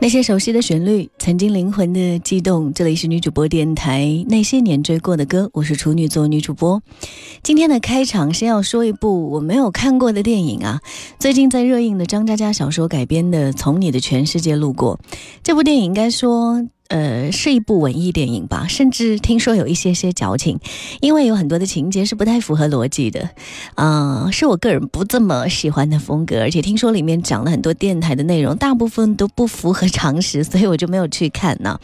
那些熟悉的旋律，曾经灵魂的悸动。这里是女主播电台，那些年追过的歌，我是处女座女主播。今天的开场先要说一部我没有看过的电影啊，最近在热映的张嘉佳小说改编的《从你的全世界路过》。这部电影应该说。呃，是一部文艺电影吧，甚至听说有一些些矫情，因为有很多的情节是不太符合逻辑的，啊，是我个人不这么喜欢的风格，而且听说里面讲了很多电台的内容，大部分都不符合常识，所以我就没有去看呢。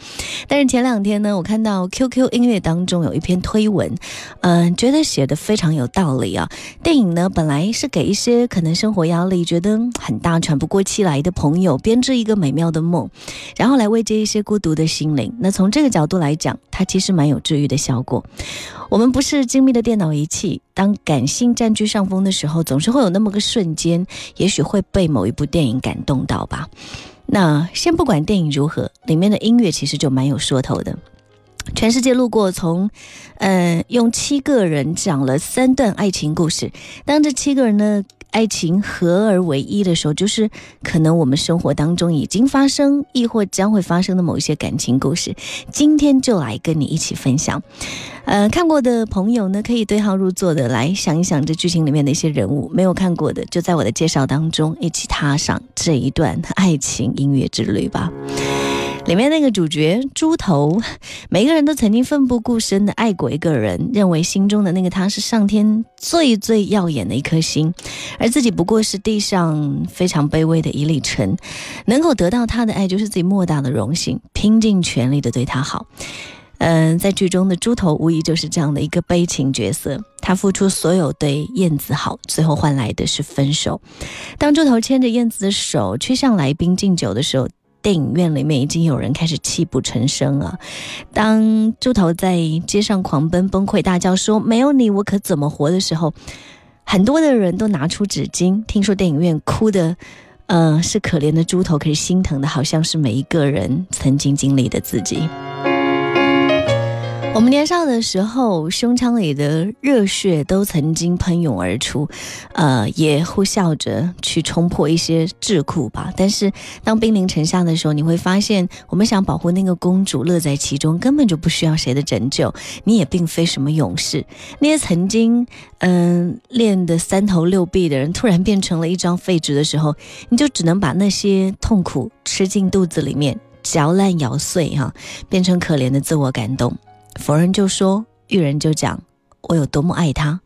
但是前两天呢，我看到 QQ 音乐当中有一篇推文，嗯，觉得写的非常有道理啊。电影呢，本来是给一些可能生活压力觉得很大、喘不过气来的朋友编织一个美妙的梦，然后来慰藉一些孤独的。心灵，那从这个角度来讲，它其实蛮有治愈的效果。我们不是精密的电脑仪器，当感性占据上风的时候，总是会有那么个瞬间，也许会被某一部电影感动到吧。那先不管电影如何，里面的音乐其实就蛮有说头的。全世界路过，从，呃，用七个人讲了三段爱情故事。当这七个人呢？爱情合而为一的时候，就是可能我们生活当中已经发生，亦或将会发生的某一些感情故事。今天就来跟你一起分享。呃，看过的朋友呢，可以对号入座的来想一想这剧情里面的一些人物；没有看过的，就在我的介绍当中一起踏上这一段爱情音乐之旅吧。里面那个主角猪头，每个人都曾经奋不顾身的爱过一个人，认为心中的那个他是上天最最耀眼的一颗星，而自己不过是地上非常卑微的一粒尘，能够得到他的爱就是自己莫大的荣幸，拼尽全力的对他好。嗯，在剧中的猪头无疑就是这样的一个悲情角色，他付出所有对燕子好，最后换来的是分手。当猪头牵着燕子的手去向来宾敬酒的时候。电影院里面已经有人开始泣不成声了。当猪头在街上狂奔、崩溃大叫说“没有你，我可怎么活”的时候，很多的人都拿出纸巾。听说电影院哭的，呃，是可怜的猪头，可是心疼的好像是每一个人曾经经历的自己。我们年少的时候，胸腔里的热血都曾经喷涌而出，呃，也呼啸着去冲破一些桎梏吧。但是当兵临城下的时候，你会发现，我们想保护那个公主，乐在其中，根本就不需要谁的拯救。你也并非什么勇士。那些曾经嗯练得三头六臂的人，突然变成了一张废纸的时候，你就只能把那些痛苦吃进肚子里面，嚼烂咬碎，哈，变成可怜的自我感动。逢人就说，遇人就讲，我有多么爱他，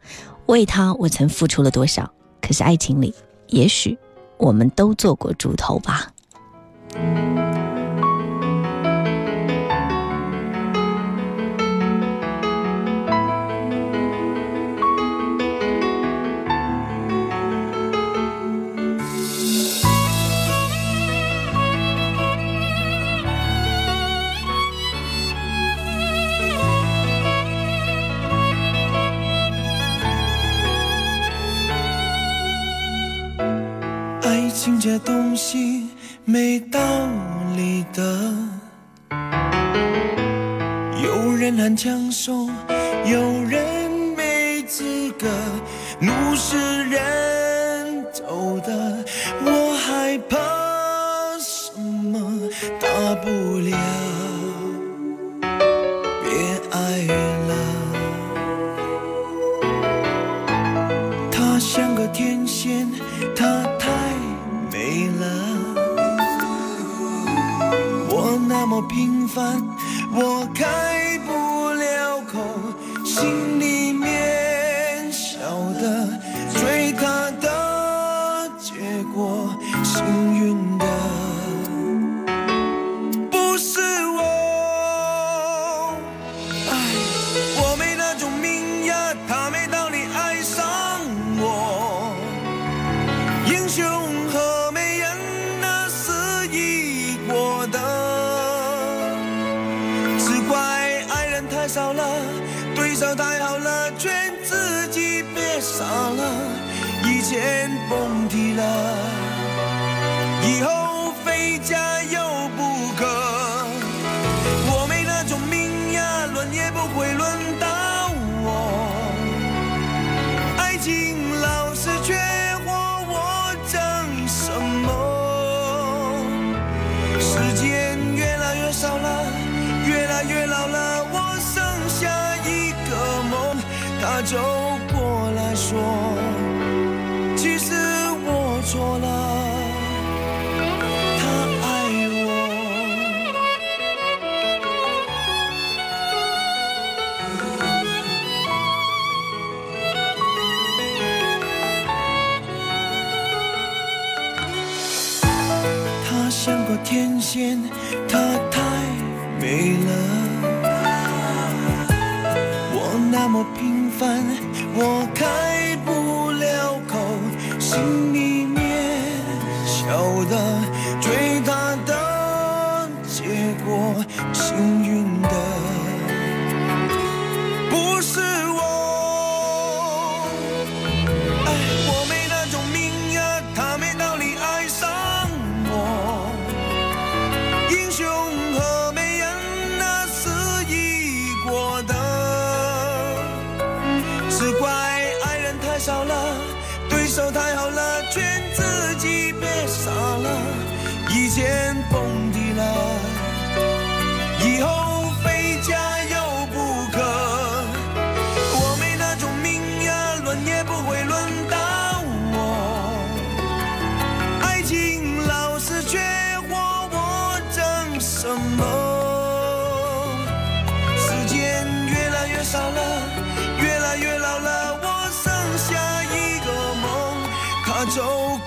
为他我曾付出了多少。可是爱情里，也许我们都做过猪头吧。些东西没道理的，有人很抢手，有人没资格，路是人走的，我害怕什么大不走过来说，其实我错了，他爱我。他像个天仙，他太美了。我那么平我开不了口，心里面晓得追她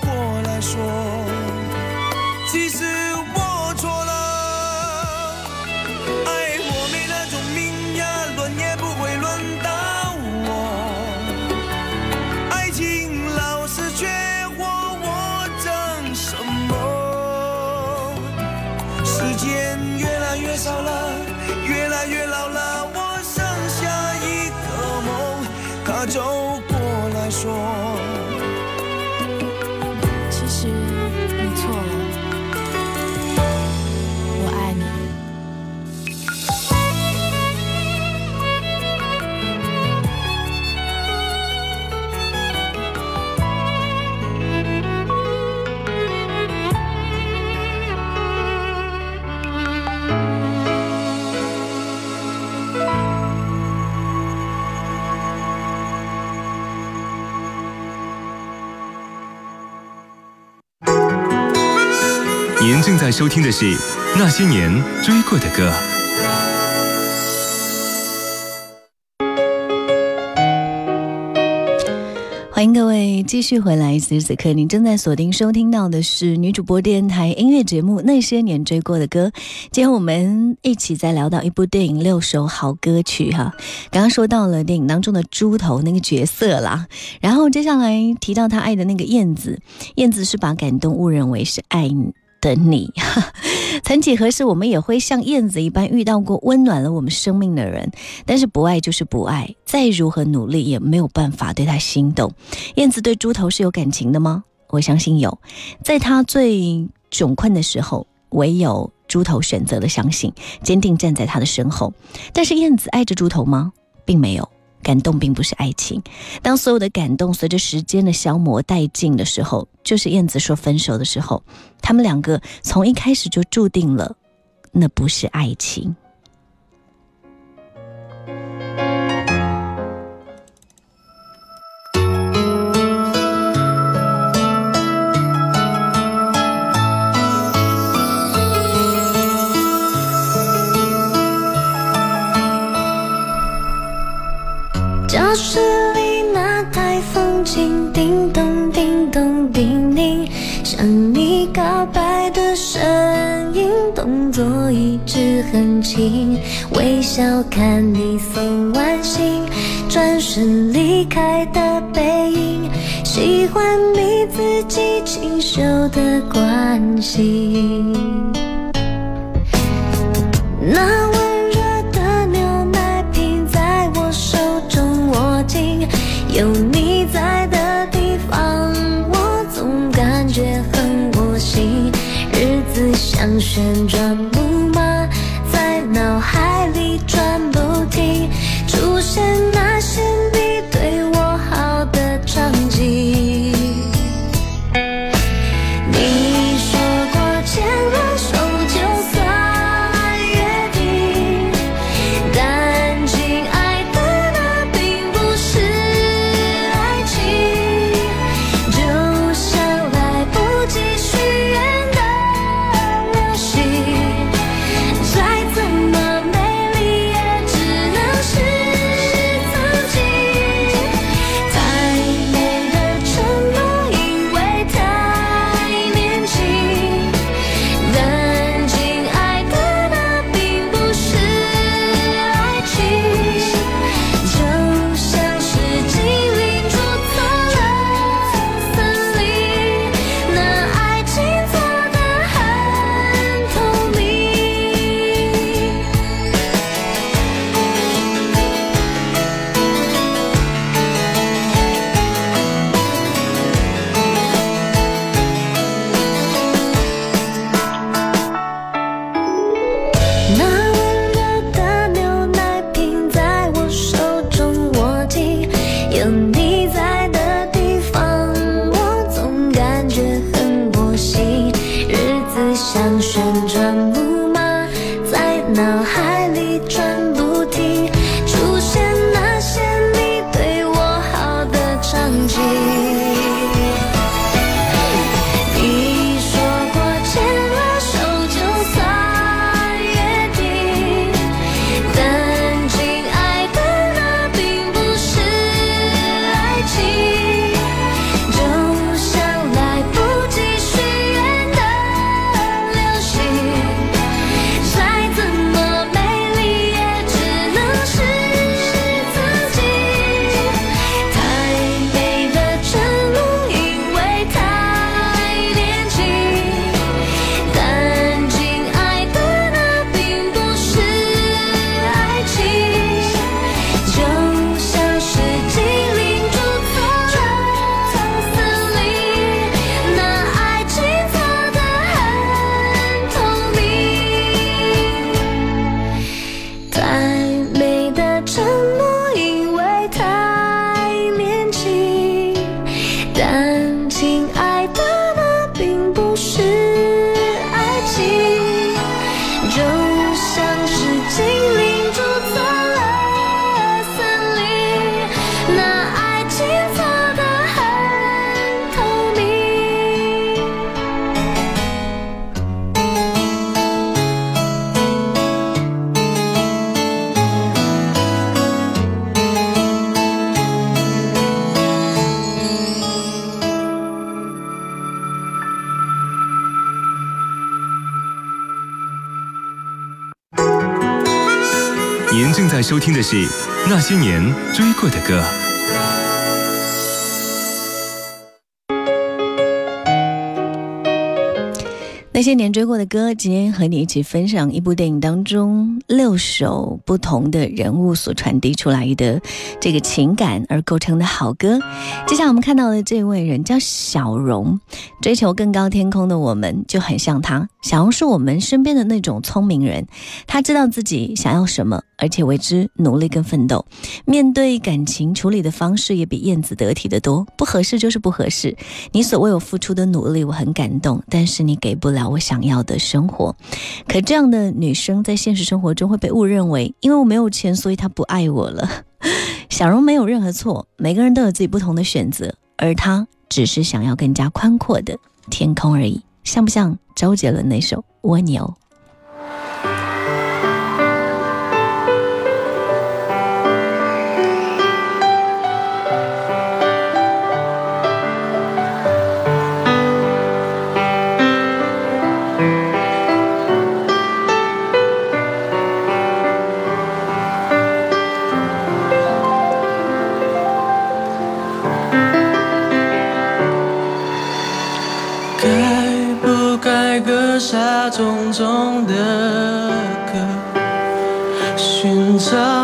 过来说，其实我收听的是《那些年追过的歌》。欢迎各位继续回来，此时此刻您正在锁定收听到的是女主播电台音乐节目《那些年追过的歌》。今天我们一起在聊到一部电影六首好歌曲哈。刚刚说到了电影当中的猪头那个角色啦，然后接下来提到他爱的那个燕子，燕子是把感动误认为是爱你的你。曾几何时，我们也会像燕子一般遇到过温暖了我们生命的人，但是不爱就是不爱，再如何努力也没有办法对他心动。燕子对猪头是有感情的吗？我相信有，在他最窘困的时候，唯有猪头选择了相信，坚定站在他的身后。但是燕子爱着猪头吗？并没有。感动并不是爱情，当所有的感动随着时间的消磨殆尽的时候，就是燕子说分手的时候，他们两个从一开始就注定了，那不是爱情。动作一直很轻，微笑看你送完信，转身离开的背影，喜欢你自己清秀的关心。那温热的牛奶瓶在我手中握紧，有你旋转是听的是《那些年追过的歌》。那些年追过的歌，今天和你一起分享一部电影当中六首不同的人物所传递出来的这个情感而构成的好歌。接下来我们看到的这位人叫小荣，追求更高天空的我们就很像他。小荣是我们身边的那种聪明人，他知道自己想要什么，而且为之努力跟奋斗。面对感情处理的方式也比燕子得体得多，不合适就是不合适。你所为我付出的努力，我很感动，但是你给不了我想要的生活。可这样的女生在现实生活中会被误认为，因为我没有钱，所以她不爱我了。小荣没有任何错，每个人都有自己不同的选择，而她只是想要更加宽阔的天空而已。像不像周杰伦那首《蜗牛》？重重的歌，寻找。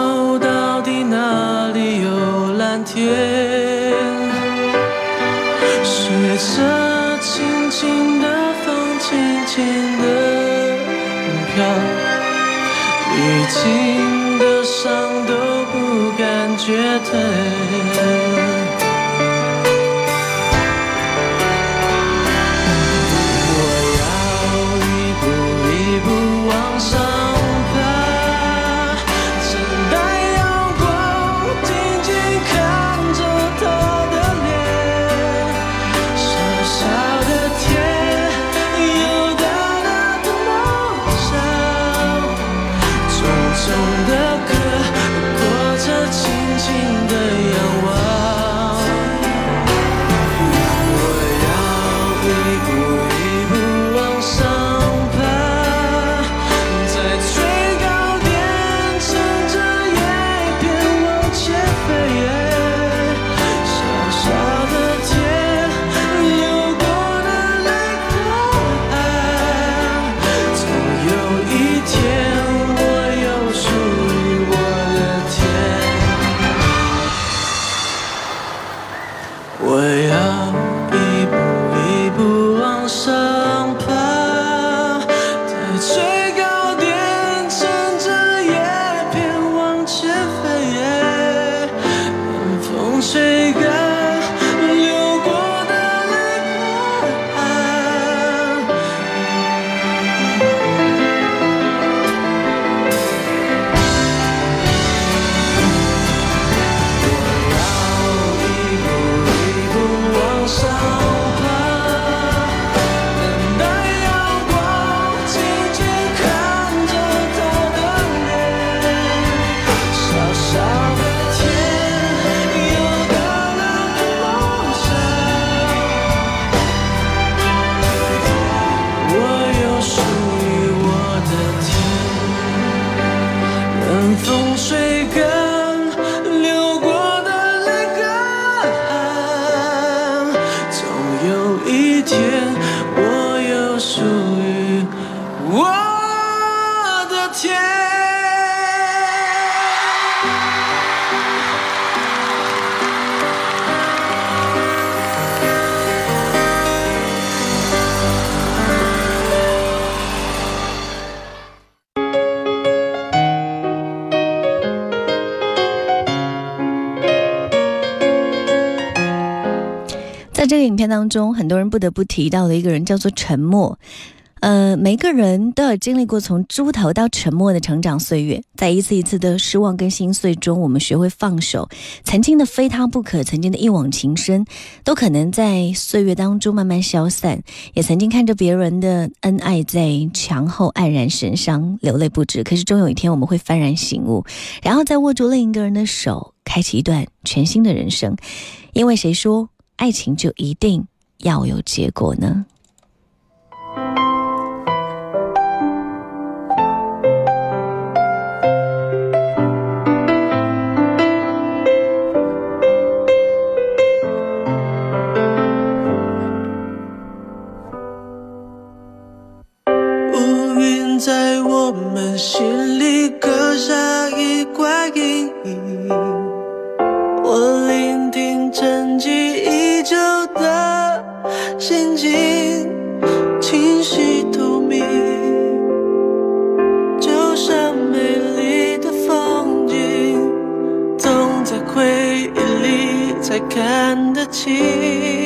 个影片当中，很多人不得不提到的一个人叫做沉默。呃，每个人都有经历过从猪头到沉默的成长岁月，在一次一次的失望跟心碎中，我们学会放手。曾经的非他不可，曾经的一往情深，都可能在岁月当中慢慢消散。也曾经看着别人的恩爱在墙后黯然神伤，流泪不止。可是终有一天，我们会幡然醒悟，然后再握住另一个人的手，开启一段全新的人生。因为谁说？爱情就一定要有结果呢？乌云在我们心里刻下一块阴影，里才看